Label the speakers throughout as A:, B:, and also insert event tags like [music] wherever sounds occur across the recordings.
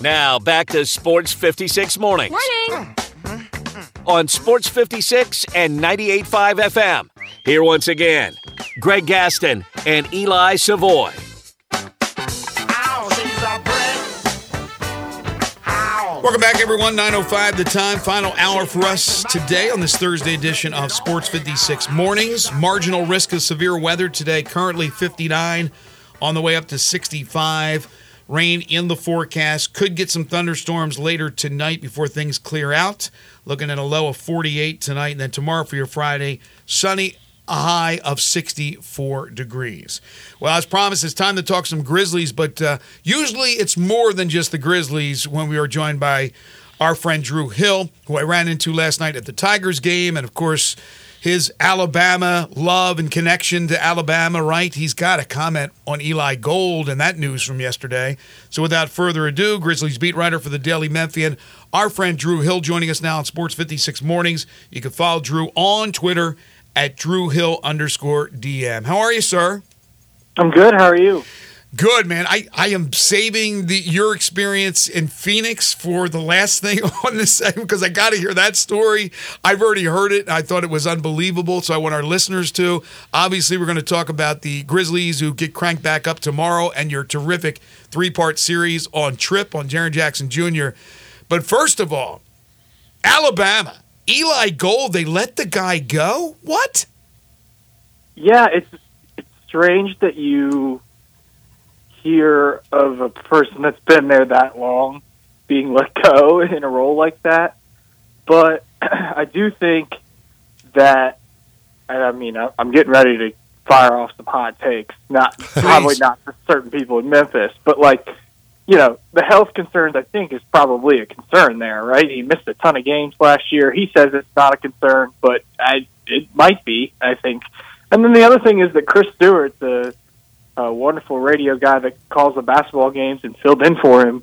A: Now back to Sports 56 Mornings.
B: Morning.
A: On Sports 56 and 98.5 FM. Here once again, Greg Gaston and Eli Savoy.
C: Welcome back, everyone. 9.05 the time. Final hour for us today on this Thursday edition of Sports 56 Mornings. Marginal risk of severe weather today, currently 59, on the way up to 65. Rain in the forecast. Could get some thunderstorms later tonight before things clear out. Looking at a low of 48 tonight. And then tomorrow for your Friday, sunny, a high of 64 degrees. Well, as promised, it's time to talk some Grizzlies, but uh, usually it's more than just the Grizzlies when we are joined by our friend Drew Hill, who I ran into last night at the Tigers game, and of course, his Alabama love and connection to Alabama, right? He's got a comment on Eli Gold and that news from yesterday. So without further ado, Grizzlies beat writer for the Daily Memphian, our friend Drew Hill, joining us now on Sports 56 Mornings. You can follow Drew on Twitter at Drew Hill underscore DM. How are you, sir?
D: I'm good. How are you?
C: Good, man. I, I am saving the your experience in Phoenix for the last thing [laughs] on this segment because I got to hear that story. I've already heard it. I thought it was unbelievable, so I want our listeners to. Obviously, we're going to talk about the Grizzlies who get cranked back up tomorrow and your terrific three part series on Trip on Jaren Jackson Jr. But first of all, Alabama, Eli Gold, they let the guy go? What?
D: Yeah, it's it's strange that you hear of a person that's been there that long being let [laughs] go in a role like that. But [clears throat] I do think that, and I mean, I'm getting ready to fire off some hot takes. Not [laughs] probably not for certain people in Memphis, but like, you know, the health concerns I think is probably a concern there, right? He missed a ton of games last year. He says it's not a concern, but I it might be. I think. And then the other thing is that Chris Stewart, the a wonderful radio guy that calls the basketball games and filled in for him,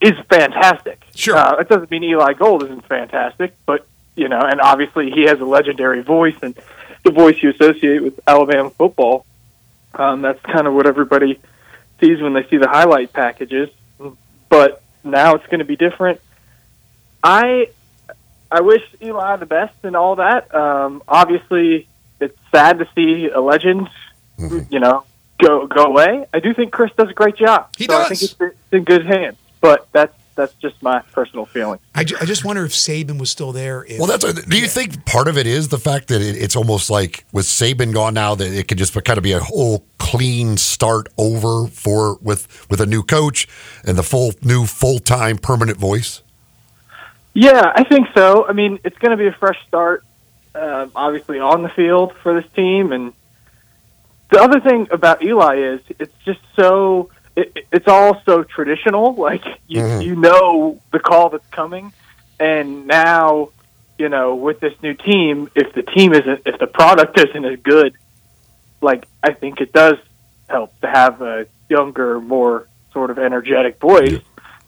D: is fantastic.
C: Sure.
D: Uh, it doesn't mean Eli Gold isn't fantastic, but you know, and obviously he has a legendary voice and the voice you associate with Alabama football. Um, that's kind of what everybody sees when they see the highlight packages. But now it's going to be different. I I wish Eli the best and all that. Um, obviously, it's sad to see a legend, you know, go go away. I do think Chris does a great job.
C: He
D: so I think it's, it's in good hands. But that's that's just my personal feeling.
C: I, ju- I just wonder if Saban was still there. If,
E: Well, that's. Do you think part of it is the fact that it, it's almost like with Saban gone now that it could just kind of be a whole clean start over for with with a new coach and the full new full time permanent voice.
D: Yeah, I think so. I mean, it's going to be a fresh start, uh, obviously on the field for this team. And the other thing about Eli is it's just so it, it's all so traditional. [laughs] Like you,
E: Mhm.
D: you know the call that's coming, and now you know with this new team, if the team isn't, if the product isn't as good, like I think it does help to have a younger, more sort of energetic voice.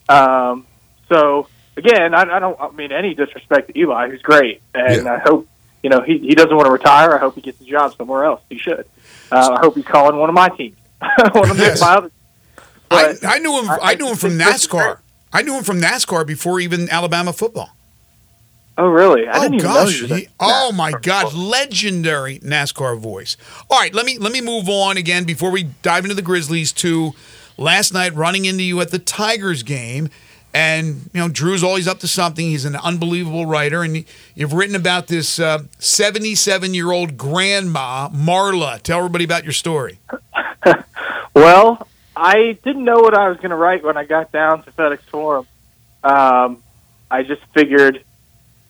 D: Um, so again, I, I don't I mean any disrespect to Eli, who's great, and
E: Yeah.
D: I hope you know he he doesn't want to retire. I hope he gets a job somewhere else. He should. Uh, I hope he's calling one of my teams, [laughs] one of
C: Yes.
D: my other.
C: I,
D: But
C: I knew him. I,
D: I-
C: knew him from
D: think this is
C: NASCAR. I knew him from NASCAR before even Alabama football.
D: oh really? I
C: oh
D: didn't even know
C: gosh!
D: he
C: oh my God! Legendary NASCAR voice. All right, let me let me move on again before we dive into the Grizzlies. To last night, running into you at the Tigers game, and you know Drew's always up to something. He's an unbelievable writer, and you've written about this uh, seventy-seven-year-old grandma Marla. Tell everybody about your story. [laughs]
D: Well, I didn't know what I was going to write when I got down to FedEx Forum. Um, I just figured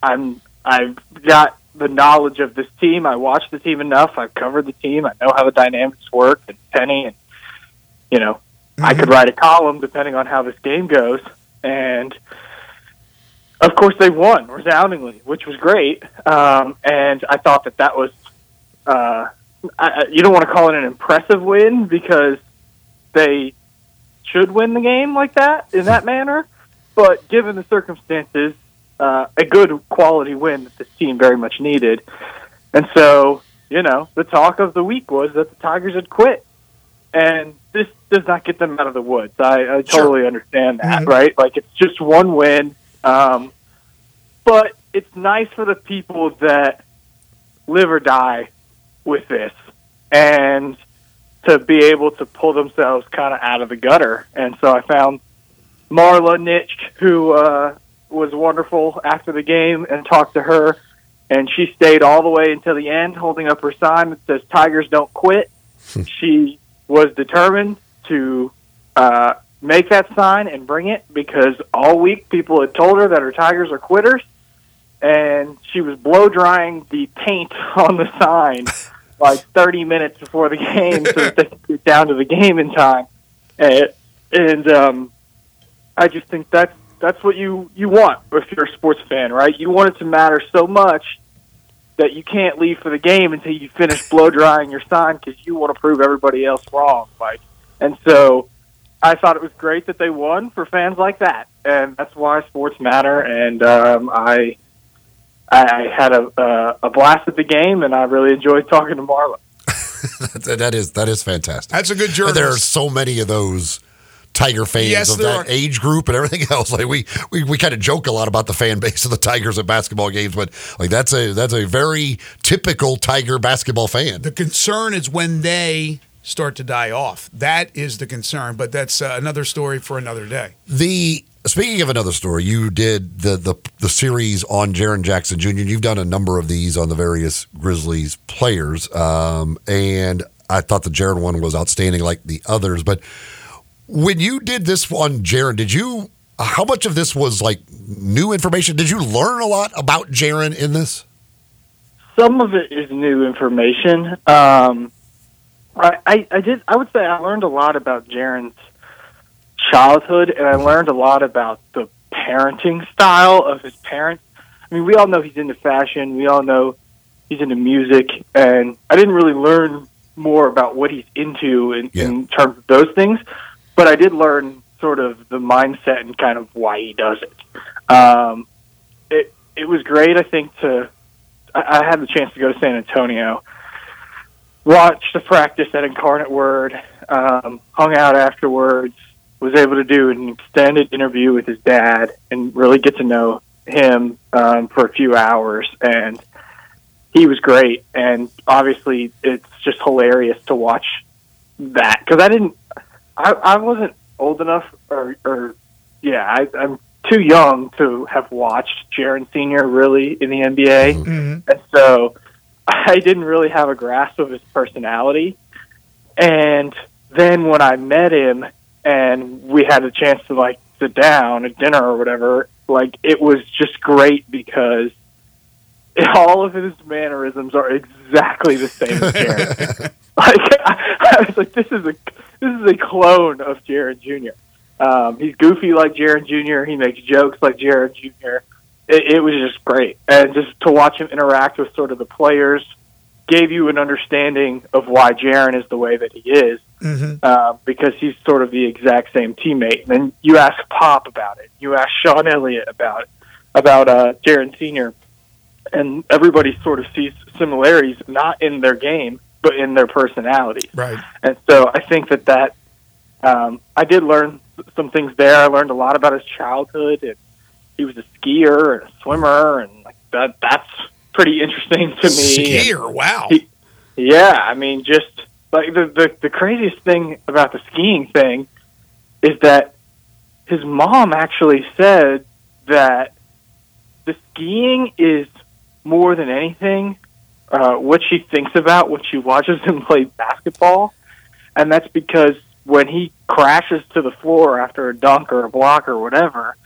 D: I'm I've got the knowledge of this team. I watched the team enough. I've covered the team. I know how the dynamics work. And Penny, and you know, I could write a column depending on how this game goes. And of course, they won resoundingly, which was great. Um, and I thought that that was. Uh, I, you don't want to call it an impressive win because they should win the game like that in that manner. But given the circumstances, uh, a good quality win that this team very much needed. And so, you know, the talk of the week was that the Tigers had quit. And this does not get them out of the woods. I, I
C: Sure.
D: totally understand that,
C: Mhm.
D: right? Like it's just one win, um, but it's nice for the people that live or die with this, and to be able to pull themselves kind of out of the gutter. And so I found Marla Nitsch, who uh, was wonderful after the game, and talked to her. And she stayed all the way until the end, holding up her sign that says "Tigers don't quit." [laughs] she was determined to uh, make that sign and bring it because all week people had told her that her Tigers are quitters, and she was blow drying the paint [laughs] on the sign [laughs] like 30 minutes before the game so that they could get down to the game in time. And, and um, I just think that's that's what you you want if you're a sports fan, right? You want it to matter so much that you can't leave for the game until you finish blow drying your sign because you want to prove everybody else wrong. Like, and so I thought it was great that they won for fans like that, and that's why sports matter. And um, I I had a uh, a blast at the game, and I really enjoyed talking to Marla. [laughs]
E: that, that is that is fantastic.
C: That's a good
E: And
C: journalist.
E: there are so many of those Tiger fans
C: Yes,
E: of that
C: are.
E: age group and everything [laughs] else. Like we, we, we kind of joke a lot about the fan base of the Tigers at basketball games, but like that's a that's a very typical Tiger basketball fan.
C: The concern is when they start to die off. That is the concern, but that's uh, another story for another day.
E: The speaking of another story, you did the the the series on Jaren Jackson Jr. You've done a number of these on the various Grizzlies players, um, and I thought the Jaren one was outstanding, like the others. But when you did this on Jaren, did you? How much of this was like new information? Did you learn a lot about Jaren in this?
D: Some of it is new information. Um, I, I, I did. I would say I learned a lot about Jaren's childhood, and I learned a lot about the parenting style of his parents. I mean, we all know he's into fashion. We all know he's into music, and I didn't really learn more about what he's into in,
E: Yeah.
D: in terms of those things, but I did learn sort of the mindset and kind of why he does it. Um, it it was great, I think, to I, I had the chance to go to San Antonio, watch the practice at Incarnate Word, um, hung out afterwards, was able to do an extended interview with his dad and really get to know him um, for a few hours. And he was great. And obviously, it's just hilarious to watch that because I didn't, I, I wasn't old enough, or, or yeah, I, I'm too young to have watched Jaren Senior really in the NBA,
C: Mm-hmm.
D: and so [laughs] I didn't really have a grasp of his personality. And then when I met him and we had a chance to like sit down at dinner or whatever, like it was just great because [laughs] all of his mannerisms are exactly the same as Jaren. [laughs] like I, I was like, this is a this is a clone of Jaren Jr. Um, he's goofy like Jaren Jr. He makes jokes like Jaren Jr. It, it was just great, and just to watch him interact with sort of the players gave you an understanding of why Jaren is the way that he is,
C: Mm-hmm.
D: uh, because he's sort of the exact same teammate. And then you ask Pop about it, you ask Sean Elliott about it, about uh, Jaren Senior, and everybody sort of sees similarities not in their game but in their personalities.
C: Right.
D: And so I think that that um, I did learn some things there. I learned a lot about his childhood. And he was a skier and a swimmer, and like that. That's pretty interesting to me.
C: Skier. Wow.
D: He- Yeah, I mean, just like the, the the craziest thing about the skiing thing is that his mom actually said that the skiing is more than anything uh, what she thinks about when she watches him play basketball, and that's because when he crashes to the floor after a dunk or a block or whatever,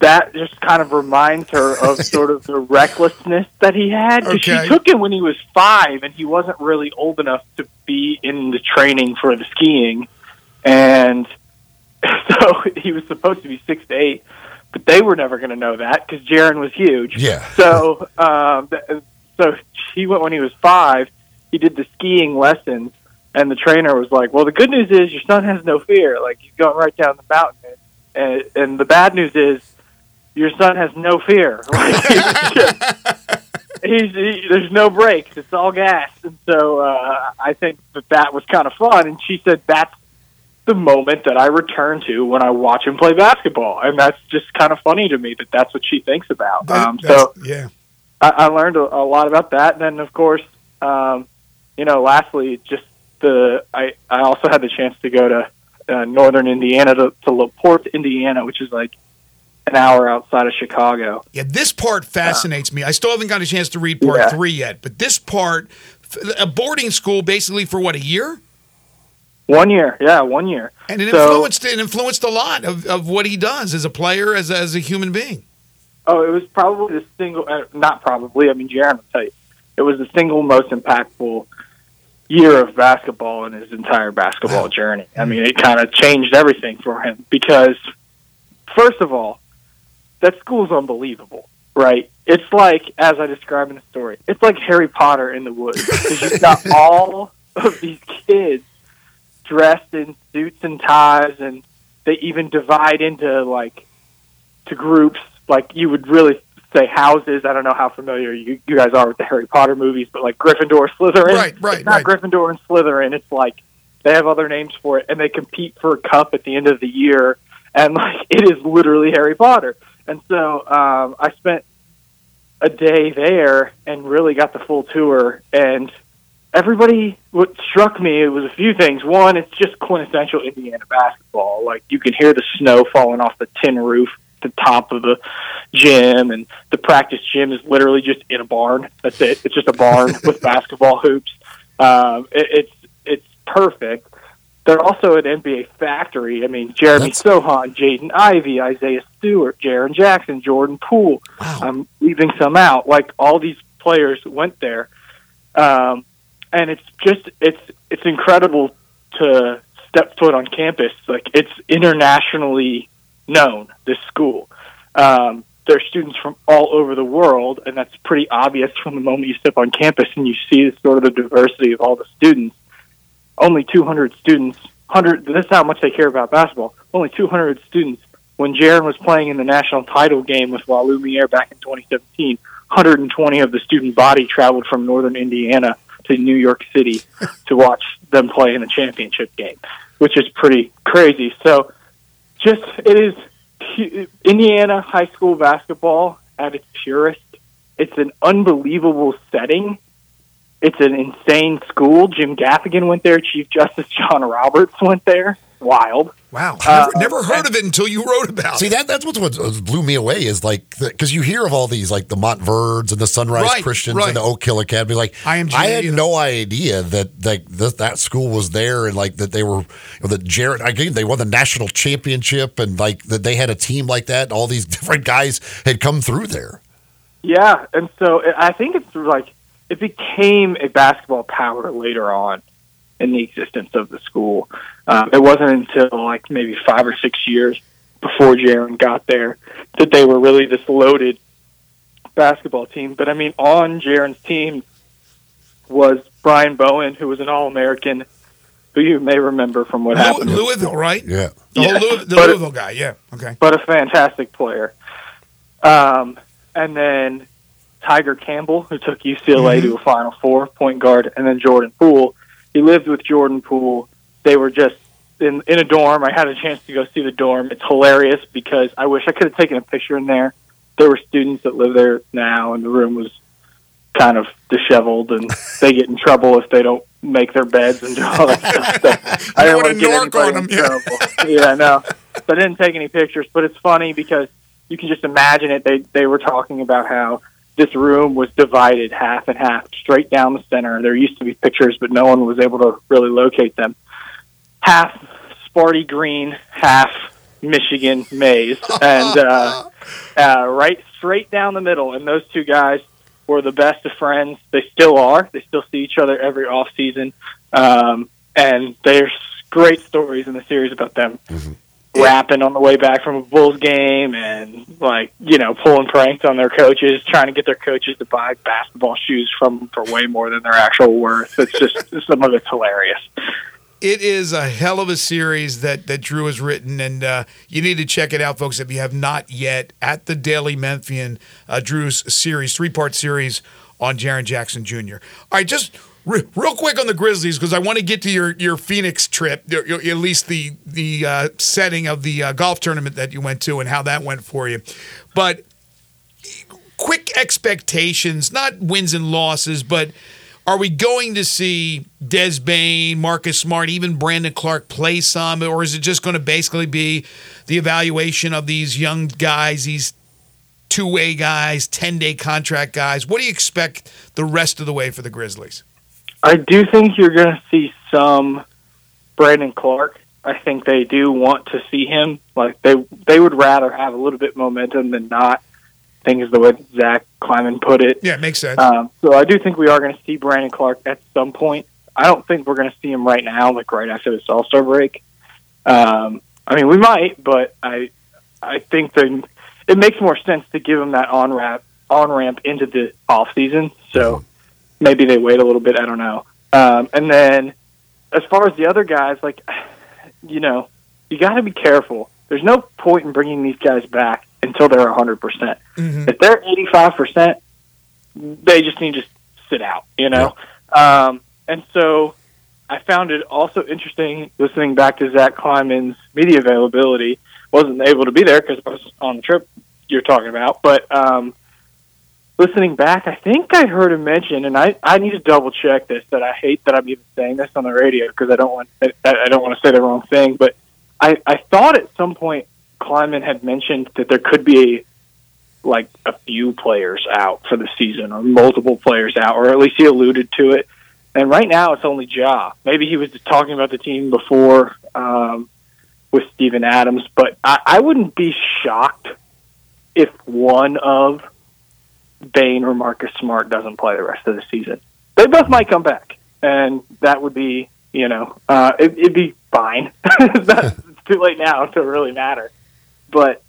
D: that just kind of reminds her of [laughs] sort of the recklessness that he had.
C: Okay.
D: She took him when he was five, and he wasn't really old enough to be in the training for the skiing, and [laughs] so he was supposed to be six to eight. But they were never going to know that because Jaren was huge.
E: Yeah.
D: So, um, so he went when he was five. He did the skiing lessons, and the trainer was like, "Well, the good news is your son has no fear. Like he's going right down the mountain, and, and the bad news is your son has no fear. [laughs] Like, he's just, he's he, there's no brakes. It's all gas, and so uh, I think that that was kind of fun. And she said that's the moment that I return to when I watch him play basketball, and that's just kind of funny to me that that's what she thinks about.
C: That-
D: um, so
C: yeah.
D: I, I learned a, a lot about that. And then, of course, um, you know, lastly, just the I, I also had the chance to go to uh, northern Indiana to, to LaPorte, Indiana, which is like an hour outside of Chicago.
C: Yeah, this part fascinates me. I still haven't got a chance to read part
D: Yeah.
C: three yet, but this part, a boarding school basically for what a year,
D: One year, yeah, one year.
C: and it
D: So-
C: influenced it influenced a lot of, of what he does as a player, as a, as a human being.
D: Oh, it was probably the single, uh, not probably. I mean, Jaren will tell you, it was the single most impactful year of basketball in his entire basketball journey. I mean, it kind of changed everything for him because, first of all, that school's unbelievable, right? It's like, as I described in the story, it's like Harry Potter in the woods. 'Cause you've got all of these kids dressed in suits and ties, and they even divide into like to groups like you would really say houses. I don't know how familiar you, you guys are with the Harry Potter movies, but like Gryffindor, [laughs] Slytherin.
C: Right, right,
D: It's not
C: right.
D: Gryffindor and Slytherin. It's like they have other names for it, and they compete for a cup at the end of the year, and [laughs] like it is literally Harry Potter. And so um, I spent a day there and really got the full tour and everybody what struck me it was a few things. One it's just quintessential indiana basketball. Like you can hear the snow falling off the tin roof at the top of the gym and the practice gym is literally just in a barn. That's it. It's just a barn [laughs] with basketball hoops. Um, it, it's it's perfect. They're also an NBA factory. I mean, Jeremy
E: That's-
D: Sochan, Jaden Ivey, Isaiah Stewart, Jaren Jackson, Jordan Poole. I'm leaving some out. Like all these players went there, um, and it's just it's it's incredible to step foot on campus. Like it's internationally known. This school. Um, there are students from all over the world, and that's pretty obvious from the moment you step on campus and you see the sort of the diversity of all the students only 200 students. Hundred. This is how much they care about basketball. Only 200 students. When Jaren was playing in the national title game with La Lumiere back in 2017, 120 of the student body traveled from northern Indiana to New York City to watch them play in the championship game, which is pretty crazy. So, just it is Indiana high school basketball at its purest. It's an unbelievable setting it's an insane school. Jim Gaffigan went there. Chief Justice John Roberts went there. Wild.
C: Wow,
D: Uh,
C: never, never heard of it until you wrote about
E: See
C: it.
E: that that's what's what blew me away is like because you hear of all these like the Montverdes and the Sunrise
C: Right,
E: Christians
C: right.
E: and the Oak Hill Academy. Like
C: IMG,
E: I had no idea that like that that school was there and like that they were you know, that Jared again they won the national championship and like that they had a team like that. And all these [laughs] different guys had come through there.
D: Yeah, and so I I think it's like it became a basketball power later on in the existence of the school. Um, it wasn't until like maybe five or six years before Jaren got there that they were really this loaded basketball team. But I mean, on Jaren's team was Brian Bowen, who was an All American, who you may remember from what
C: Lew-
D: happened.
C: Louisville, right?
E: Yeah.
C: The
D: Yeah.
C: Louis, the
D: But-
C: Louisville guy. Yeah. Okay.
D: but a fantastic player. Um, and then Tyger Campbell, who took UCLA to a Final Four, point guard, and then Jordan Poole. He lived with Jordan Poole. They were just in in a dorm. I had a chance to go see the dorm. It's hilarious because I wish I could have taken a picture in there. There were students that live there now, and the room was kind of disheveled, and [laughs] they get in trouble if they don't make their beds and do all that stuff. So [laughs] I didn't want to get anybody
C: them,
D: in
C: yeah.
D: trouble. yeah, no. So I didn't take any pictures, but it's funny because you can just imagine it. They they were talking about how this room was divided half and half, straight down the center. There used to be pictures, but no one was able to really locate them. Half Sparty Green, half Michigan maize, [laughs] and uh, uh, right straight down the middle. And those two guys were the best of friends. They still are. They still see each other every off season, um, and there's great stories in the series about them rapping on the way back from a Bulls game and like you know pulling pranks on their coaches, trying to get their coaches to buy basketball shoes from for way more than their actual worth. It's just [laughs] some of it's hilarious.
C: It is a hell of a series that, that Drew has written, and uh, you need to check it out, folks, if you have not yet. At the Daily Memphian, uh, Drew's series, three part series on Jaren Jackson Jr. All right, just re- real quick on the Grizzlies because I want to get to your your Phoenix trip, your, your- at least the the uh, setting of the uh, golf tournament that you went to and how that went for you. But quick expectations, not wins and losses, but are we going to see Des Bane, Marcus Smart, even Brandon Clarke play some, or is it just going to basically be the evaluation of these young guys, these two way guys, 10 day contract guys? What do you expect the rest of the way for the Grizzlies?
D: I do think you're going to see some Brandon Clarke. I think they do want to see him. Like they they would rather have a little bit momentum than not. I think is the way Zach Kleiman put it.
C: Yeah, it makes sense.
D: Um, so I do think we are going to see Brandon Clarke at some point. I don't think we're going to see him right now, like right after this All Star break. Um, I mean, we might, but I I think the it makes more sense to give him that on ramp on ramp into the off season. So maybe they wait a little bit. I don't know. Um, and then as far as the other guys, like [sighs] you know, you got to be careful. There's no point in bringing these guys back until they're 100%. percent If they're 85%, they just need to sit out, you know? Um, and so I found it also interesting listening back to Zach Kleiman's media availability. Wasn't able to be there because I was on the trip you're talking about, but um, listening back, I think I heard him mention, and I, I need to double check this. That I hate that I'm even saying this on the radio because I don't want I, I don't want to say the wrong thing. But I, I thought at some point Kleiman had mentioned that there could be like a few players out for the season, or multiple players out, or at least he alluded to it. And right now it's only Ja. Maybe he was talking about the team before um, with Steven Adams, but I, I wouldn't be shocked if one of Bane or Marcus Smart doesn't play the rest of the season. They both might come back, and that would be, you know, uh, it, it'd be fine. [laughs] it's, not, [laughs] it's too late now to really matter. But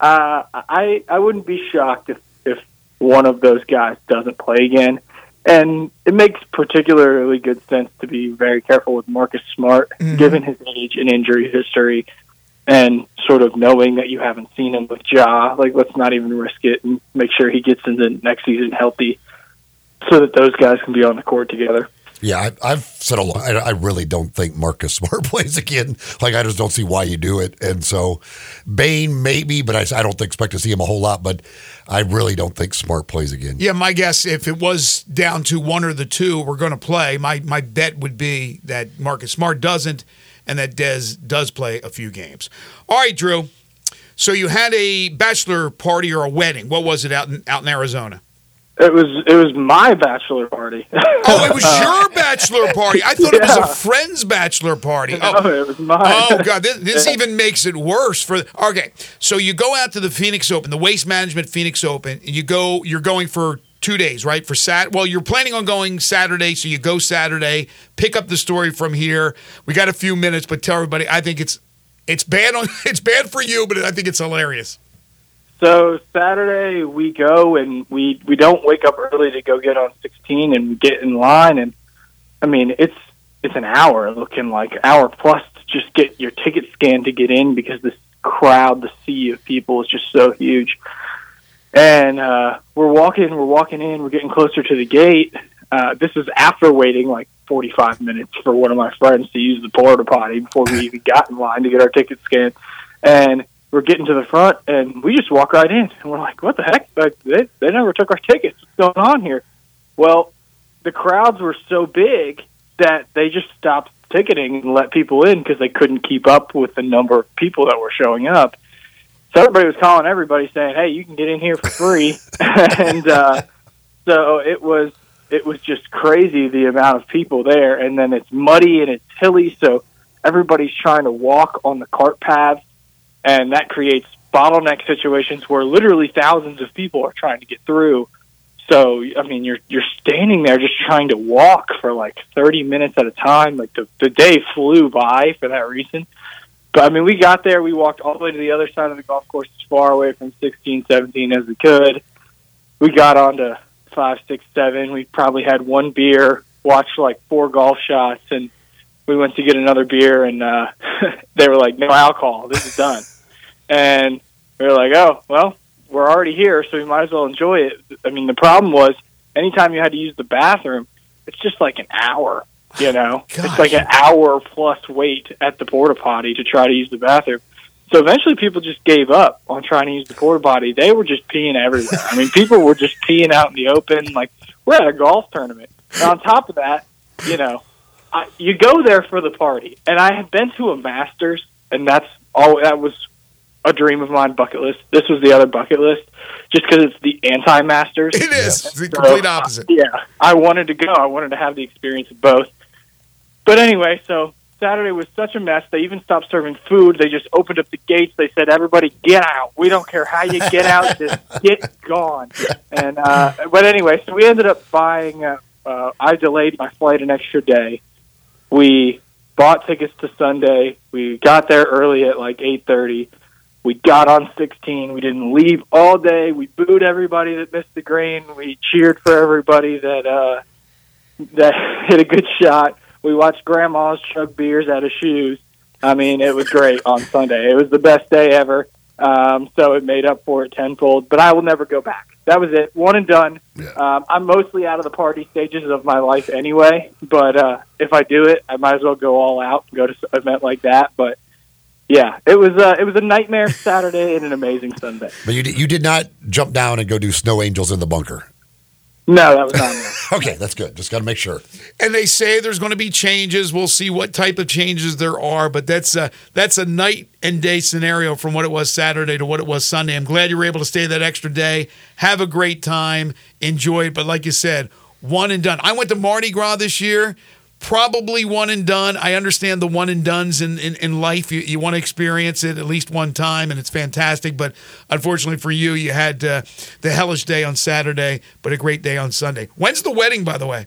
D: uh, I I wouldn't be shocked if if one of those guys doesn't play again. And it makes particularly good sense to be very careful with Marcus Smart, given his age and injury history, and sort of knowing that you haven't seen him with Ja. Like, let's not even risk it and make sure he gets into next season healthy, so that those guys can be on the court together.
E: Yeah, I, I've said a lot. I, I really don't think Marcus [laughs] Smart plays again. Like, I just don't see why you do it. And so, Bane maybe, but I, I don't expect to see him a whole lot. But I really don't think Smart plays again.
C: Yeah, my guess if it was down to one or the two we're going to play, my my bet would be that Marcus Smart doesn't and that Dez does play a few games. All right, Drew. So you had a bachelor party or a wedding. What was it out in out in Arizona?
D: It was it was my bachelor party. [laughs]
C: Oh, it was uh, your bachelor party. I thought it was a friend's bachelor party.
D: no,
C: Oh,
D: it was mine.
C: Oh god, this, this even makes it worse for. Okay, so you go out to the Phoenix Open, the Waste Management Phoenix Open, and you go. You're going for two days, right? For Sat. Well, you're planning on going Saturday, so you go Saturday. Pick up the story from here. We got a few minutes, but tell everybody. I think it's it's bad on [laughs] it's bad for you, but I think it's hilarious.
D: So Saturday we go and we we don't wake up early to go get on 16 and get in line and I mean it's it's an hour looking like hour plus to just get your ticket scanned to get in because this crowd the sea of people is just so huge. And uh we're walking we're walking in we're getting closer to the gate. Uh this is after waiting like 45 minutes for one of my friends to use the porta potty before we even got in line to get our ticket scanned. And we're getting to the front and we just walk right in and we're like, what the heck? Like they they never took our [laughs] tickets. What's going on here? Well, the crowds were so big that they just stopped ticketing and let people in because they couldn't keep up with the number of people that were showing up. So everybody was calling everybody saying, "Hey, you can get in here for free," [laughs] and uh, so it was it was just crazy the amount of people there. And then it's muddy and it's hilly, so everybody's trying to walk on the cart paths and that creates bottleneck situations where literally thousands of people are trying to get through. So I mean, you're you're standing there just trying to walk for like 30 minutes at a time. Like the the day flew by for that reason. But I mean, we got there. We walked all the way to the other side of the golf course, as far away from 16, 17 as we could. We got on to five, six, seven. We probably had one beer, watched like four golf shots, and we went to get another beer, and uh, [laughs] they were like, "No alcohol. This is done." And we were like, "Oh, well, we're already here, so we might as well enjoy it." I mean, the problem was anytime you had to use the bathroom, it's just like an hour. You know,
C: Gosh. [sighs]
D: it's like an hour plus wait at the porta potty to try to use the bathroom. So eventually, people just gave up on trying to use the porta potty. They were just peeing everywhere. I mean, people were just peeing out in the open. Like we're at a golf tournament. And on top of that, you know, I, you go there for the party. And I have been to a Masters, and that's all. That was a dream of mine, bucket list. This was the other bucket list, just because it's the anti-Masters.
C: It is It's the
D: So,
C: complete opposite.
D: Yeah, I wanted to go. I wanted to have the experience of both. But anyway, so Saturday was such a mess. They even stopped serving food. They just opened up the gates. They said, "Everybody, get out. We don't care how you get out. just get gone." And uh, but anyway, so we ended up buying. Uh, uh, I delayed my flight an extra day. We bought tickets to Sunday. We got there early at like eight thirty. We got on 16. We didn't leave all day. We booed everybody that missed the green. We cheered for everybody that uh, that [laughs] hit a good shot. We watched grandmas chug beers out of shoes. I mean, it was great on Sunday. It was the best day ever. Um, so it made up for it tenfold. But I will never go back. That was it. One and done.
E: Yeah.
D: Um, I'm mostly out of the party stages of my life anyway. But uh, if I do it, I might as well go all out and go to an event like that. But yeah, it was uh, it was a nightmare Saturday and an amazing Sunday.
E: But you, did- you did not jump down and go do snow angels in the bunker.
D: No, that was not me. [laughs]
E: Okay, that's good. Just got to make sure.
C: And they say there's going to be changes. We'll see what type of changes there are, but that's a, that's a night and day scenario from what it was Saturday to what it was Sunday. I'm glad you were able to stay that extra day. Have a great time, enjoy it. But like you said, one and done. I went to Mardi Gras this year. Probably one and done. I understand the one and dones in, in, in life. You, you want to experience it at least one time, and it's fantastic. But unfortunately for you, you had uh, the hellish day on Saturday, but a great day on Sunday. When's the wedding, by the way?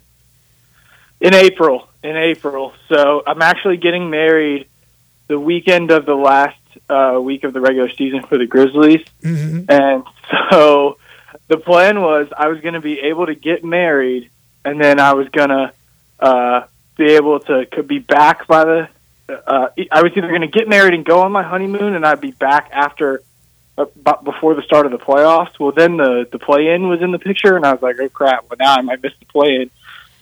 D: in April. In April. So I'm actually getting married the weekend of the last uh, week of the regular season for the Grizzlies, and so the plan was I was going to be able to get married, and then I was going to uh, be able to could be back by the. Uh, I was either going to get married and go on my honeymoon, and I'd be back after. Uh, bu- before the start of the playoffs, well, then the the play in was in the picture, and I was like, "Oh crap! Well, now I might miss the play in."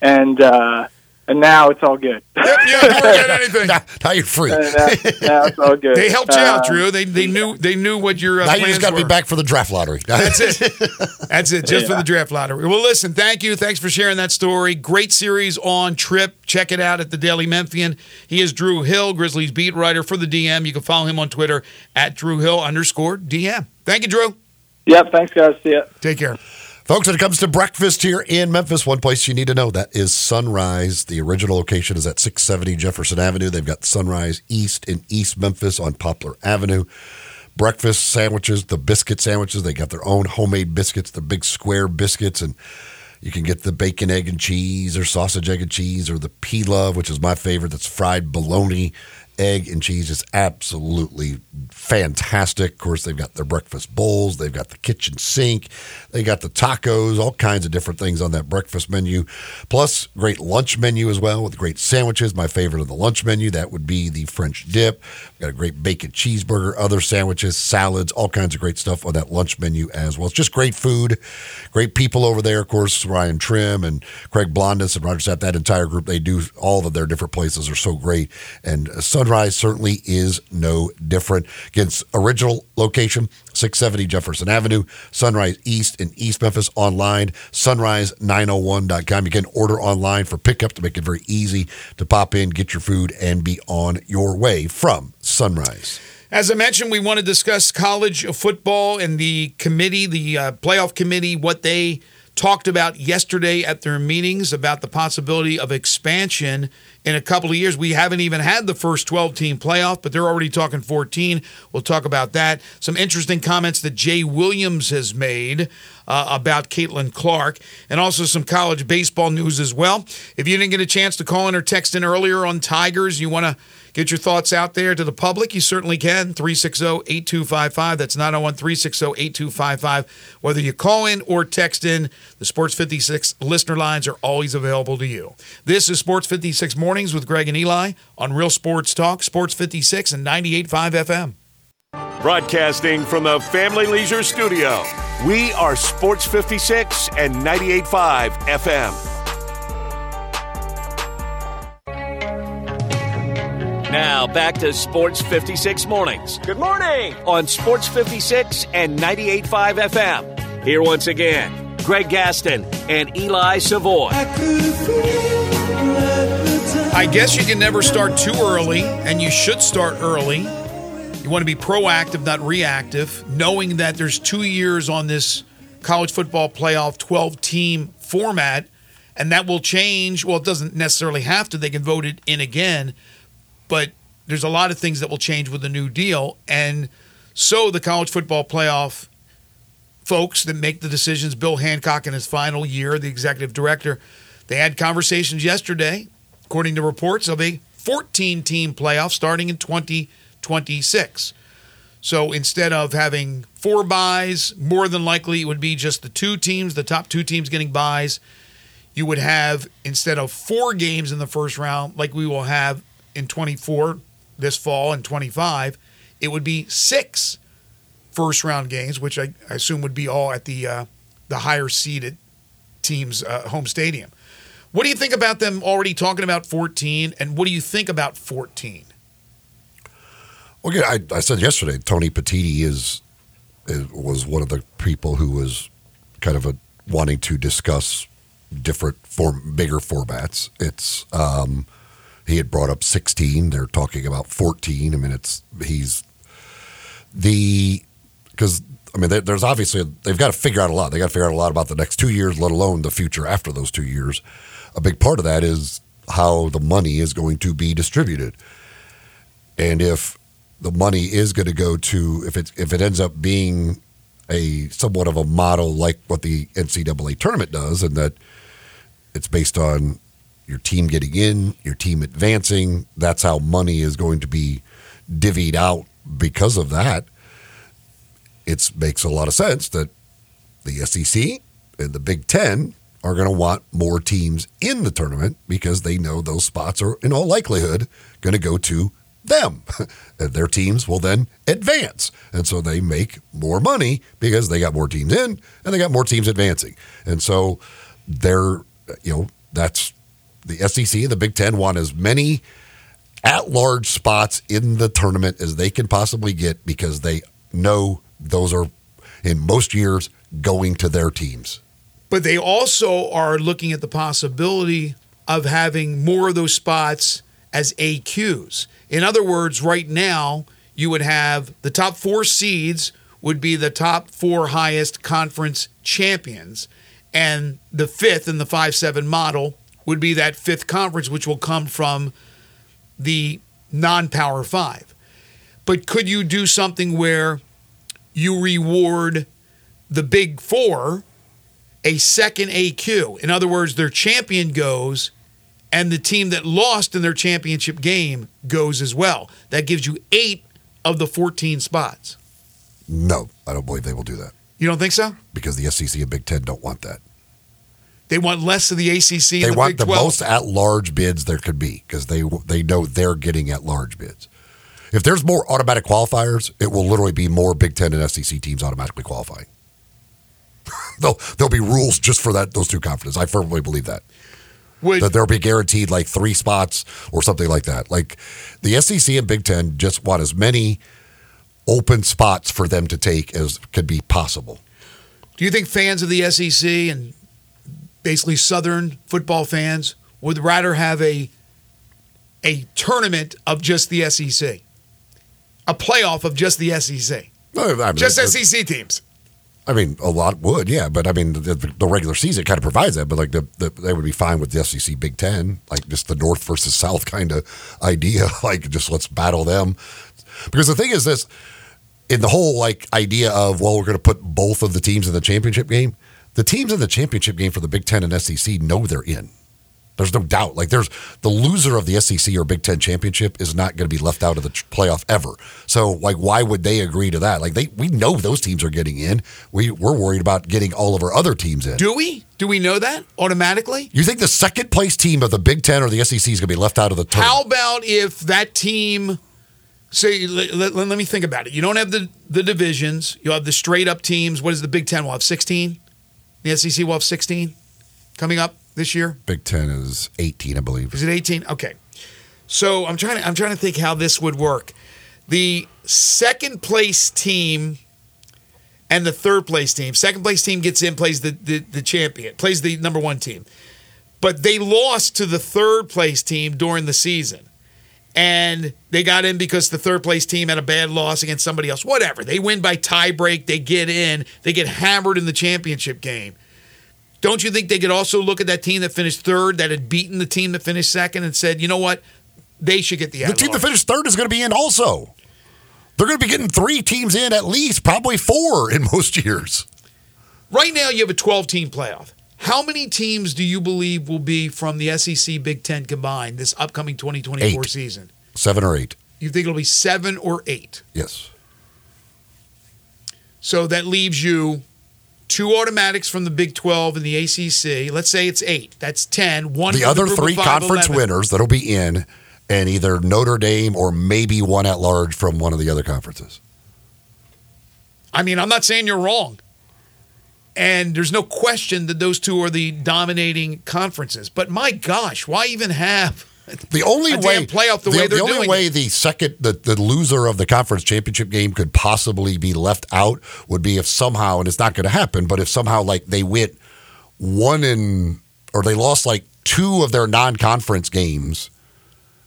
D: and uh, and now it's all good.
C: Yep, you don't forget anything. [laughs]
E: Now, now you're free.
D: And now, now it's all good. [laughs]
C: They helped you out,
D: Uh,
C: Drew. They they knew they knew what your uh,
E: now you just got to be back for the draft lottery.
C: That's it. [laughs] That's it. Just for the draft lottery. Well, listen. Thank you. Thanks for sharing that story. Great series on Trip. Check it out at the Daily Memphian. He is Drew Hill, Grizzlies beat writer for the DM. You can follow him on Twitter at Drew Hill underscore DM. Thank you, Drew.
D: Yep. Thanks, guys. See ya.
C: Take care.
E: Folks, when it comes to breakfast here in Memphis, one place you need to know that is Sunrise. The original location is at 670 Jefferson Avenue. They've got Sunrise East in East Memphis on Poplar Avenue. Breakfast sandwiches, the biscuit sandwiches, they got their own homemade biscuits, the big square biscuits, and you can get the bacon, egg, and cheese, or sausage, egg, and cheese, or the love, which is my favorite. That's fried bologna, egg, and cheese. is absolutely fantastic. Of course, they've got their breakfast bowls, they've got the kitchen sink, they got the tacos, all kinds of different things on that breakfast menu. Plus, great lunch menu as well with great sandwiches. My favorite of the lunch menu that would be the French dip. We've got a great bacon cheeseburger, other sandwiches, salads, all kinds of great stuff on that lunch menu as well. It's just great food, great people over there. Of course, Ryan Trimm and Craig Blondis and Roger Sapp, that entire group, they do all of their different places are so great. And Sunrise certainly is no different. Again, it's original location, 670 Jefferson Avenue, Sunrise East in East Memphis online, sunrise901.com. You can order online for pickup to make it very easy to pop in, get your food, and be on your way from Sunrise.
C: As I mentioned, we want to discuss college football and the committee, the uh, playoff committee, what they talked about yesterday at their meetings about the possibility of expansion in a couple of years. We haven't even had the first 12 team playoff, but they're already talking 14. We'll talk about that. Some interesting comments that Jay Williams has made uh, about Caitlin Clark, and also some college baseball news as well. If you didn't get a chance to call in or text in earlier on Tigers, you want to get your thoughts out there to the public, you certainly can. 360 8255. That's 901 360 8255. Whether you call in or text in, the Sports 56 listener lines are always available to you. This is Sports 56 Mornings with Greg and Eli on Real Sports Talk, Sports 56 and 98.5 FM.
A: Broadcasting from the Family Leisure Studio. We are Sports 56 and 98.5 FM. Now back to Sports 56 mornings. Good morning. On Sports 56 and 98.5 FM. Here once again, Greg Gaston and Eli Savoy.
C: I guess you can never start too early, and you should start early. You want to be proactive, not reactive, knowing that there's two years on this college football playoff 12 team format, and that will change. Well, it doesn't necessarily have to, they can vote it in again, but there's a lot of things that will change with the new deal. And so the college football playoff folks that make the decisions, Bill Hancock in his final year, the executive director, they had conversations yesterday, according to reports, of a 14 team playoff starting in 2026. So instead of having four buys, more than likely it would be just the two teams, the top two teams getting buys. You would have, instead of four games in the first round, like we will have in 24 this fall and 25, it would be six first round games, which I, I assume would be all at the uh, the higher seeded team's uh, home stadium. What do you think about them already talking about 14, and what do you think about 14?
E: Well, yeah, I, I said yesterday, Tony Petitti is, is was one of the people who was kind of a, wanting to discuss different form, bigger formats. It's um, he had brought up 16. They're talking about 14. I mean, it's he's the because I mean, there's obviously they've got to figure out a lot. They got to figure out a lot about the next two years, let alone the future after those two years. A big part of that is how the money is going to be distributed, and if the money is going to go to if it if it ends up being a somewhat of a model like what the NCAA tournament does, and that it's based on your team getting in, your team advancing. That's how money is going to be divvied out because of that. It makes a lot of sense that the SEC and the Big Ten are going to want more teams in the tournament because they know those spots are, in all likelihood, going to go to them. [laughs] Their teams will then advance. And so they make more money because they got more teams in and they got more teams advancing. And so they're, you know, that's the SEC and the Big Ten want as many at large spots in the tournament as they can possibly get because they know those are, in most years, going to their teams.
C: But they also are looking at the possibility of having more of those spots as AQs. In other words, right now, you would have the top four seeds would be the top four highest conference champions. And the fifth in the 5 7 model would be that fifth conference, which will come from the non power five. But could you do something where you reward the big four a second AQ? In other words, their champion goes and the team that lost in their championship game goes as well. That gives you eight of the 14 spots.
E: No, I don't believe they will do that
C: You don't think so?
E: because the SEC and Big Ten don't want that.
C: They want less of the ACC
E: They
C: the
E: want
C: Big
E: the
C: 12.
E: most at large bids there could be because they they know they're getting at large bids. If there's more automatic qualifiers, it will literally be more Big Ten and SEC teams automatically qualifying. [laughs] there'll, there'll be rules just for that those two conferences. I firmly believe that.
C: Would-
E: that there'll be guaranteed like three spots or something like that. Like the SEC and Big Ten just want as many open spots for them to take as could be possible.
C: Do you think fans of the SEC and basically Southern football fans would rather have a a tournament of just the SEC, a playoff of just the SEC,
E: I mean,
C: just SEC teams?
E: I mean, a lot would, yeah, but I mean, the, the regular season kind of provides that. But like, the, the they would be fine with the SEC Big Ten, like just the North versus South kind of idea. [laughs] Like, just let's battle them. Because the thing is, this in the whole like idea of well, we're going to put both of the teams in the championship game. The teams in the championship game for the Big Ten and SEC know they're in. There's no doubt. Like, there's the loser of the SEC or Big Ten championship is not going to be left out of the playoff ever. So, like, why would they agree to that? Like, they we know those teams are getting in. We we're worried about getting all of our other teams in.
C: Do we? Do we know that automatically?
E: you think the second place team of the Big Ten or the SEC is going to be left out of the tournament?
C: How about if that team say let, let, let me think about it. You don't have the the divisions. You have the straight up teams. What is the Big Ten? We'll have sixteen. The SEC will have sixteen coming up this year.
E: Big Ten is 18, I believe.
C: Is it 18? Okay. So I'm trying to I'm trying to think how this would work. The second place team and the third place team. Second place team gets in, plays the, the, the champion, plays the number one team. But they lost to the third place team during the season. And they got in because the third place team had a bad loss against somebody else. Whatever. They win by tiebreak. They get in. They get hammered in the championship game. Don't you think they could also look at that team that finished third, that had beaten the team that finished second, and said, you know what? They should get the
E: The team that finished third is going to be in also. They're going to be getting three teams in at least, probably four in most [laughs] years.
C: Right now, you have a 12 team playoff. How many teams do you believe will be from the SEC Big Ten combined this upcoming 2024
E: Eight.
C: season?
E: Seven or eight.
C: You think it'll be seven or eight?
E: Yes.
C: So that leaves you two automatics from the Big 12 and the ACC. Let's say it's eight. That's 10. One
E: The other
C: of
E: three
C: five,
E: conference
C: 11.
E: winners that'll be in, and either Notre Dame or maybe one at large from one of the other conferences.
C: I mean, I'm not saying you're wrong. And there's no question that those two are the dominating conferences. But my gosh, why even have [laughs]
E: The only way
C: playoff the way they're
E: only
C: doing
E: way
C: it?
E: the second the, the loser of the conference championship game could possibly be left out would be if somehow and it's not going to happen, but if somehow like they went one in or they lost like two of their non-conference games,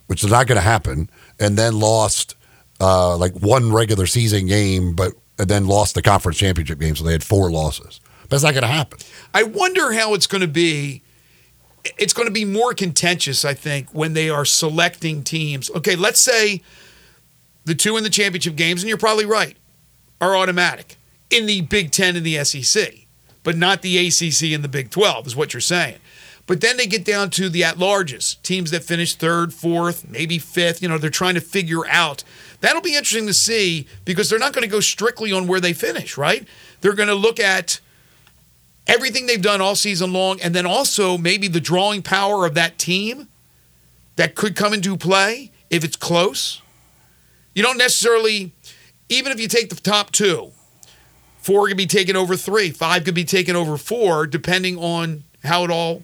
E: which is not going to happen, and then lost uh, like one regular season game, but and then lost the conference championship game, so they had four losses. It's not going to happen.
C: I wonder how it's going to be. It's going to be more contentious, I think, when they are selecting teams. Okay, let's say the two in the championship games, and you're probably right, are automatic in the Big Ten and the SEC, but not the ACC and the Big 12, is what you're saying. But then they get down to the at larges, teams that finish third, fourth, maybe fifth. You know, they're trying to figure out. That'll be interesting to see because they're not going to go strictly on where they finish, right? They're going to look at everything they've done all season long, and then also maybe the drawing power of that team that could come into play if it's close. You don't necessarily, even if you take the top two, four could be taken over three, five could be taken over four, depending on how it all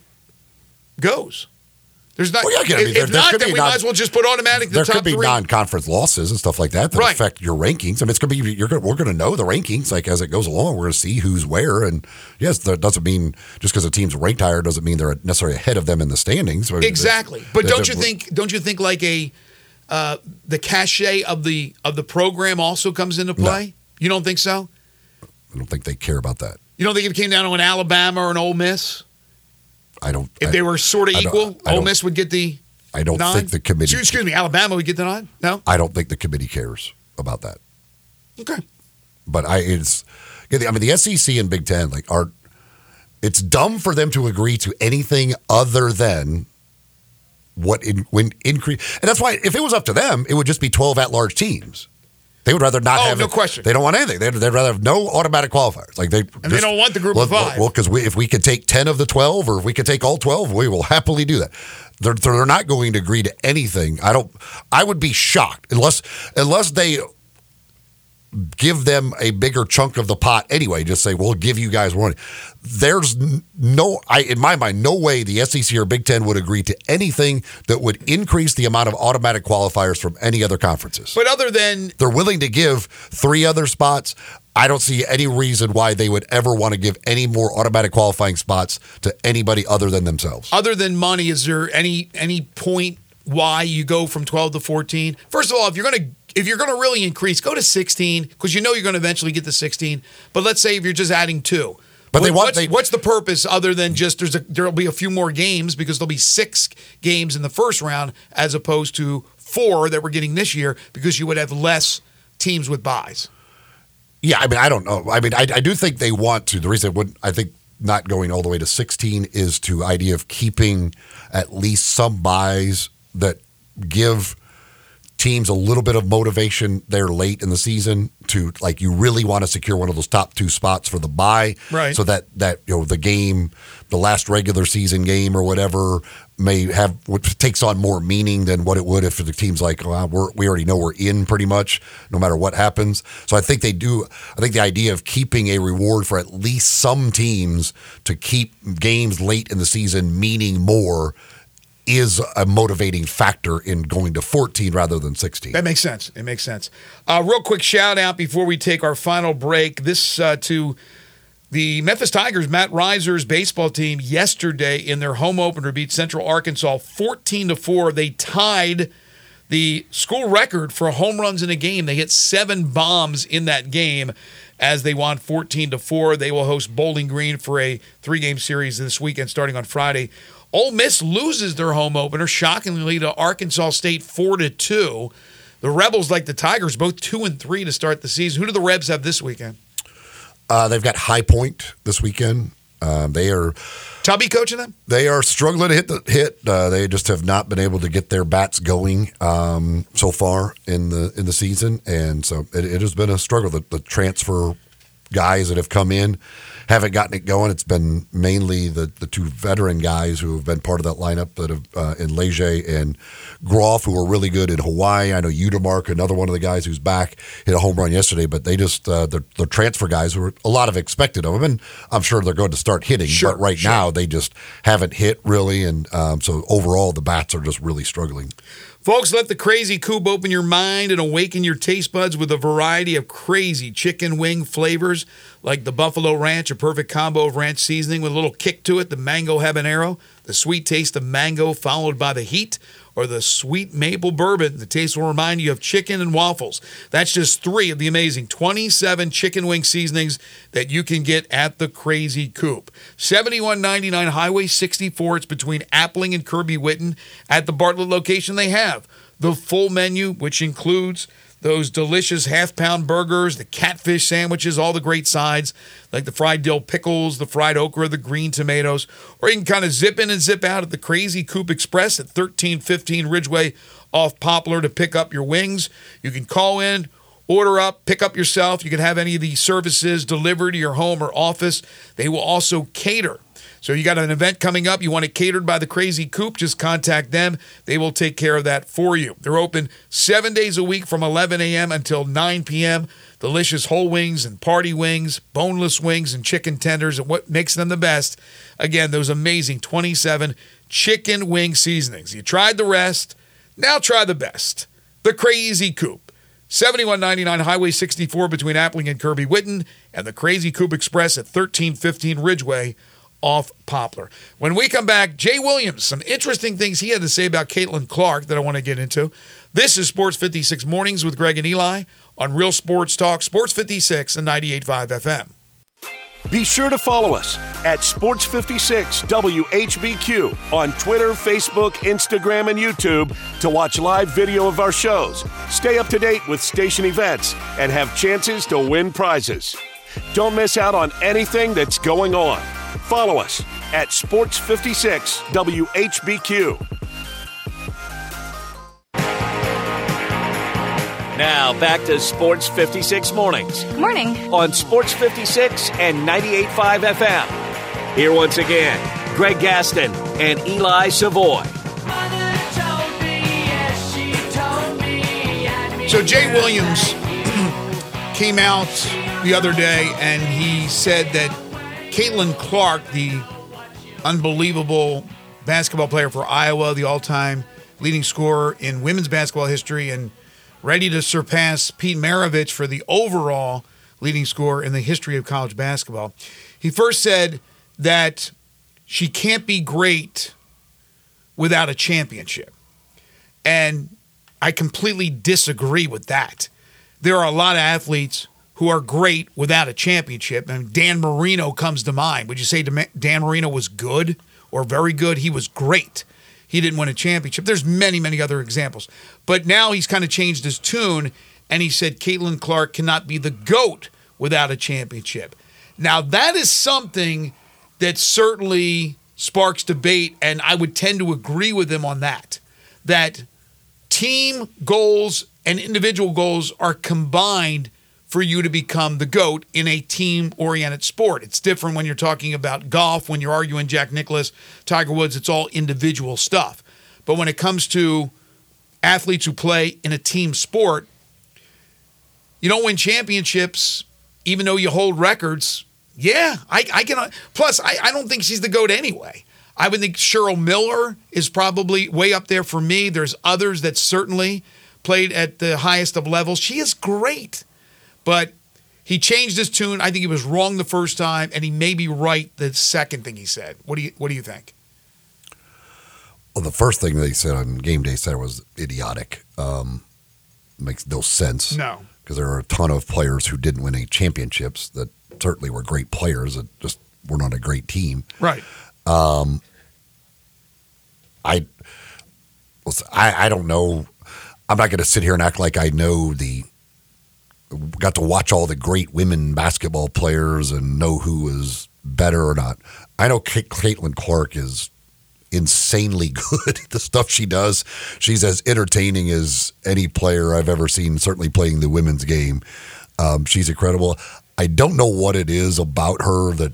C: goes. There's not.
E: Well, yeah, I mean,
C: if,
E: there-
C: if
E: there
C: not,
E: could
C: then
E: be
C: we
E: non-
C: might as well just put automatic the
E: there
C: top
E: could be
C: three.
E: non-conference losses and stuff like that that
C: Right.
E: affect your rankings. I mean, it's going to be you're gonna, we're going to know the rankings like as it goes along. We're going to see who's where, and yes, that doesn't mean just because a team's ranked higher doesn't mean they're necessarily ahead of them in the standings.
C: Exactly. But
E: They're-
C: don't you think? Don't you think like a uh, the cachet of the of the program also comes into play? You don't think so?
E: I don't think they care about that.
C: You don't think if it came down to an Alabama or an Ole Miss,
E: I don't.
C: if
E: I,
C: they were sort of equal, Ole Miss would get the
E: I don't
C: nod?
E: think the committee.
C: Excuse, excuse me, Alabama would get the nod. No.
E: I don't think the committee cares about that.
C: Okay.
E: But I it's. I mean, the SEC and Big Ten like are. It's dumb for them to agree to anything other than what in, when increase, and that's why if it was up to them, it would just be twelve at-large teams. They would rather not
C: Oh,
E: have
C: no
E: it.
C: question.
E: They don't want anything. They'd, they'd rather have no automatic qualifiers. Like they
C: And they don't want the group
E: well,
C: of five.
E: Well, because we, if we could take ten of the twelve, or if we could take all twelve, we will happily do that. They're, they're not going to agree to anything. I don't. I would be shocked unless unless they give them a bigger chunk of the pot anyway. Just say we'll give you guys one. There's no, I in my mind, no way the SEC or Big Ten would agree to anything that would increase the amount of automatic qualifiers from any other conferences.
C: But other than
E: They're willing to give three other spots. I don't see any reason why they would ever want to give any more automatic qualifying spots to anybody other than themselves.
C: other than money, is there any any point why you go from 12 to 14? First of all, if you're going to if you're going to really increase, go to 16 because you know you're going to eventually get to 16. But let's say if you're just adding two.
E: But they want-
C: what's,
E: they-
C: what's the purpose other than just there's a, there'll be a few more games because there'll be six games in the first round as opposed to four that we're getting this year because you would have less teams with buys.
E: Yeah, I mean, I don't know. I mean, I, I do think they want to. The reason I wouldn't, I think not going all the way to 16 is to idea of keeping at least some buys that give teams a little bit of motivation there late in the season to like you really want to secure one of those top two spots for the buy
C: Right.
E: so that that you know the game the last regular season game or whatever may have what takes on more meaning than what it would if the team's like, well, we're, we already know we're in pretty much, no matter what happens. So I think they do. I think the idea of keeping a reward for at least some teams to keep games late in the season meaning more is a motivating factor in going to 14 rather than 16.
C: That makes sense. It makes sense. Uh, real quick shout out before we take our final break. This uh, to the Memphis Tigers, Matt Riser's baseball team yesterday in their home opener beat Central Arkansas 14 to 4. They tied the school record for home runs in a game. They hit seven bombs in that game as they won 14 to 4. They will host Bowling Green for a three game series this weekend starting on Friday. Ole Miss loses their home opener shockingly to Arkansas State 4 to 2. The Rebels, like the Tigers, both 2 and 3 to start the season. Who do the Rebs have this weekend?
E: Uh, they've got High Point this weekend. Uh, they are
C: Tubby coaching them.
E: They are struggling to hit the hit. Uh, they just have not been able to get their bats going um, so far in the in the season, and so it, it has been a struggle. The, the transfer guys that have come in haven't gotten it going. It's been mainly the, the two veteran guys who have been part of that lineup that have uh, in Leger and Groff, who are really good in Hawaii. I know Utermark, another one of the guys who's back, hit a home run yesterday. But they just uh, they're, they're transfer guys who are a lot of expected of them, and I'm sure they're going to start hitting.
C: Sure,
E: but right
C: sure.
E: now they just haven't hit really, and um, so overall the bats are just really struggling.
C: Folks, let the crazy coop open your mind and awaken your taste buds with a variety of crazy chicken wing flavors like the Buffalo Ranch, a perfect combo of ranch seasoning with a little kick to it, the mango habanero, the sweet taste of mango followed by the heat, or the sweet maple bourbon. The taste will remind you of chicken and waffles. That's just three of the amazing 27 chicken wing seasonings that you can get at the Crazy Coop. 7199 Highway 64. It's between Appling and Kirby Whitten. At the Bartlett location, they have the full menu, which includes those delicious half pound burgers, the catfish sandwiches, all the great sides like the fried dill pickles, the fried okra, the green tomatoes, or you can kind of zip in and zip out at the Crazy Coop Express at 1315 Ridgeway off Poplar to pick up your wings. You can call in, order up, pick up yourself. You can have any of these services delivered to your home or office. They will also cater. So you got an event coming up, you want it catered by the Crazy Coop, just contact them. They will take care of that for you. They're open seven days a week from 11 a.m. until 9 p.m. Delicious whole wings and party wings, boneless wings and chicken tenders, and what makes them the best, again, those amazing 27 chicken wing seasonings. You tried the rest, now try the best. The Crazy Coop. 7199 Highway 64 between Appling and Kirby Whitten, and the Crazy Coop Express at 1315 Ridgeway off Poplar. When we come back, Jay Williams, some interesting things he had to say about Caitlin Clark that I want to get into. This is Sports 56 Mornings with Greg and Eli on Real Sports Talk, Sports 56 and 98.5 FM.
A: Be sure to follow us at Sports 56 WHBQ on Twitter, Facebook, Instagram, and YouTube to watch live video of our shows, stay up to date with station events, and have chances to win prizes. Don't miss out on anything that's going on. Follow us at Sports 56 WHBQ. Now back to Sports 56 Mornings
B: Good morning.
A: on Sports 56 and 98.5 FM. Here once again, Greg Gaston and Eli Savoy.
C: So Jay Williams [clears throat] came out the other day and he said that Caitlin Clark, the unbelievable basketball player for Iowa, the all-time leading scorer in women's basketball history, and ready to surpass Pete Maravich for the overall leading scorer in the history of college basketball. He first said that she can't be great without a championship. And I completely disagree with that. There are a lot of athletes who are great without a championship, and Dan Marino comes to mind. Would you say Dan Marino was good or very good? He was great. He didn't win a championship. There's many, many other examples. But now he's kind of changed his tune, and he said Caitlin Clark cannot be the GOAT without a championship. Now, that is something that certainly sparks debate, and I would tend to agree with him on that. That team goals and individual goals are combined for you to become the GOAT in a team oriented sport. It's different when you're talking about golf, when you're arguing Jack Nicklaus, Tiger Woods, it's all individual stuff. But when it comes to athletes who play in a team sport, you don't win championships, even though you hold records. Yeah, I, I can. Plus, I, I don't think she's the GOAT anyway. I would think Cheryl Miller is probably way up there for me. There's others that certainly played at the highest of levels. She is great. But he changed his tune. I think he was wrong the first time, and he may be right the second thing he said. What do you What do you think?
E: Well, the first thing they said on game day said was idiotic. Um, makes no sense.
C: No,
E: because there are a ton of players who didn't win any championships that certainly were great players that just were not a great team.
C: Right.
E: Um, I, I, I don't know. I'm not going to sit here and act like I know the got to watch all the great women basketball players and know who was better or not. I know Caitlin Clark is insanely [laughs] good. the stuff she does, she's as entertaining as any player I've ever seen. Certainly playing the women's game, um, she's incredible. I don't know what it is about her that,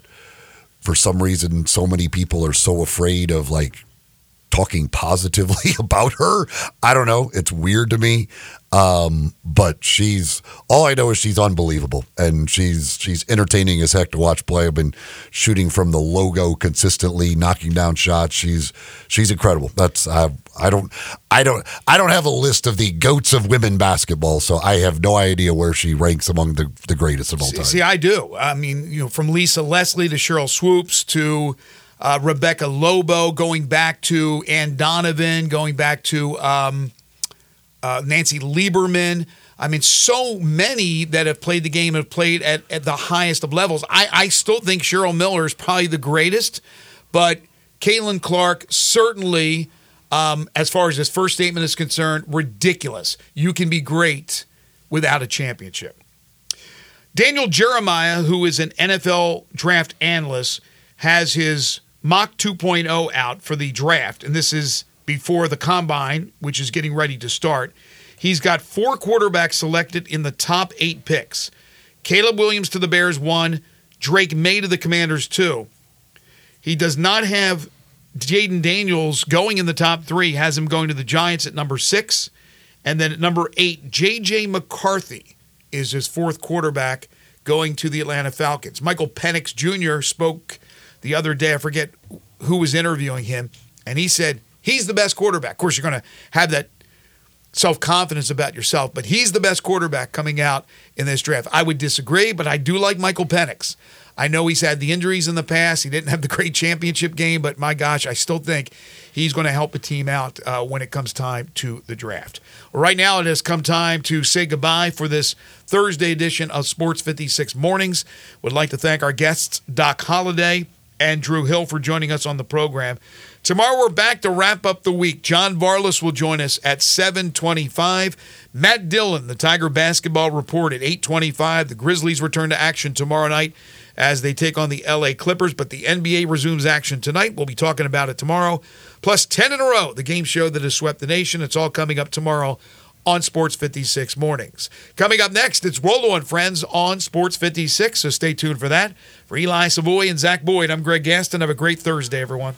E: for some reason, so many people are so afraid of like talking positively [laughs] about her. I don't know. It's weird to me. Um, but she's all I know is she's unbelievable and she's she's entertaining as heck to watch play. I've been shooting from the logo consistently, knocking down shots. She's she's incredible. That's I, I don't I don't I don't have a list of the goats of women basketball, so I have no idea where she ranks among the, the greatest of all time.
C: See, I do. I mean, you know, from Lisa Leslie to Sheryl Swoopes to uh, Rebecca Lobo, going back to Anne Donovan, going back to um, uh, Nancy Lieberman. I mean, so many that have played the game have played at, at the highest of levels. I, I still think Cheryl Miller is probably the greatest, but Caitlin Clark certainly, um, as far as his first statement is concerned, ridiculous. You can be great without a championship. Daniel Jeremiah, who is an NFL draft analyst, has his mock 2.0 out for the draft, and this is before the combine, which is getting ready to start. He's got four quarterbacks selected in the top eight picks. Caleb Williams to the Bears, one. Drake Maye to the Commanders, two. He does not have Jayden Daniels going in the top three, has him going to the Giants at number six. And then at number eight, J.J. McCarthy is his fourth quarterback going to the Atlanta Falcons. Michael Penix Jr. spoke the other day. I forget who was interviewing him, and he said He's the best quarterback. Of course, you're going to have that self confidence about yourself, but he's the best quarterback coming out in this draft. I would disagree, but I do like Michael Penix. I know he's had the injuries in the past. He didn't have the great championship game, but my gosh, I still think he's going to help a team out uh, when it comes time to the draft. Right now, it has come time to say goodbye for this Thursday edition of Sports 56 Mornings. Would like to thank our guests, Doc Holliday and Drew Hill, for joining us on the program. Tomorrow we're back to wrap up the week. John Varlas will join us at 725. Matt Dillon, the Tiger Basketball Report at 825. The Grizzlies return to action tomorrow night as they take on the LA Clippers, but the NBA resumes action tonight. We'll be talking about it tomorrow. Plus 10 in a row, the game show that has swept the nation. It's all coming up tomorrow on Sports 56 mornings. Coming up next, it's Rolo and Friends on Sports 56, so stay tuned for that. For Eli Savoy and Zach Boyd, I'm Greg Gaston. Have a great Thursday, everyone.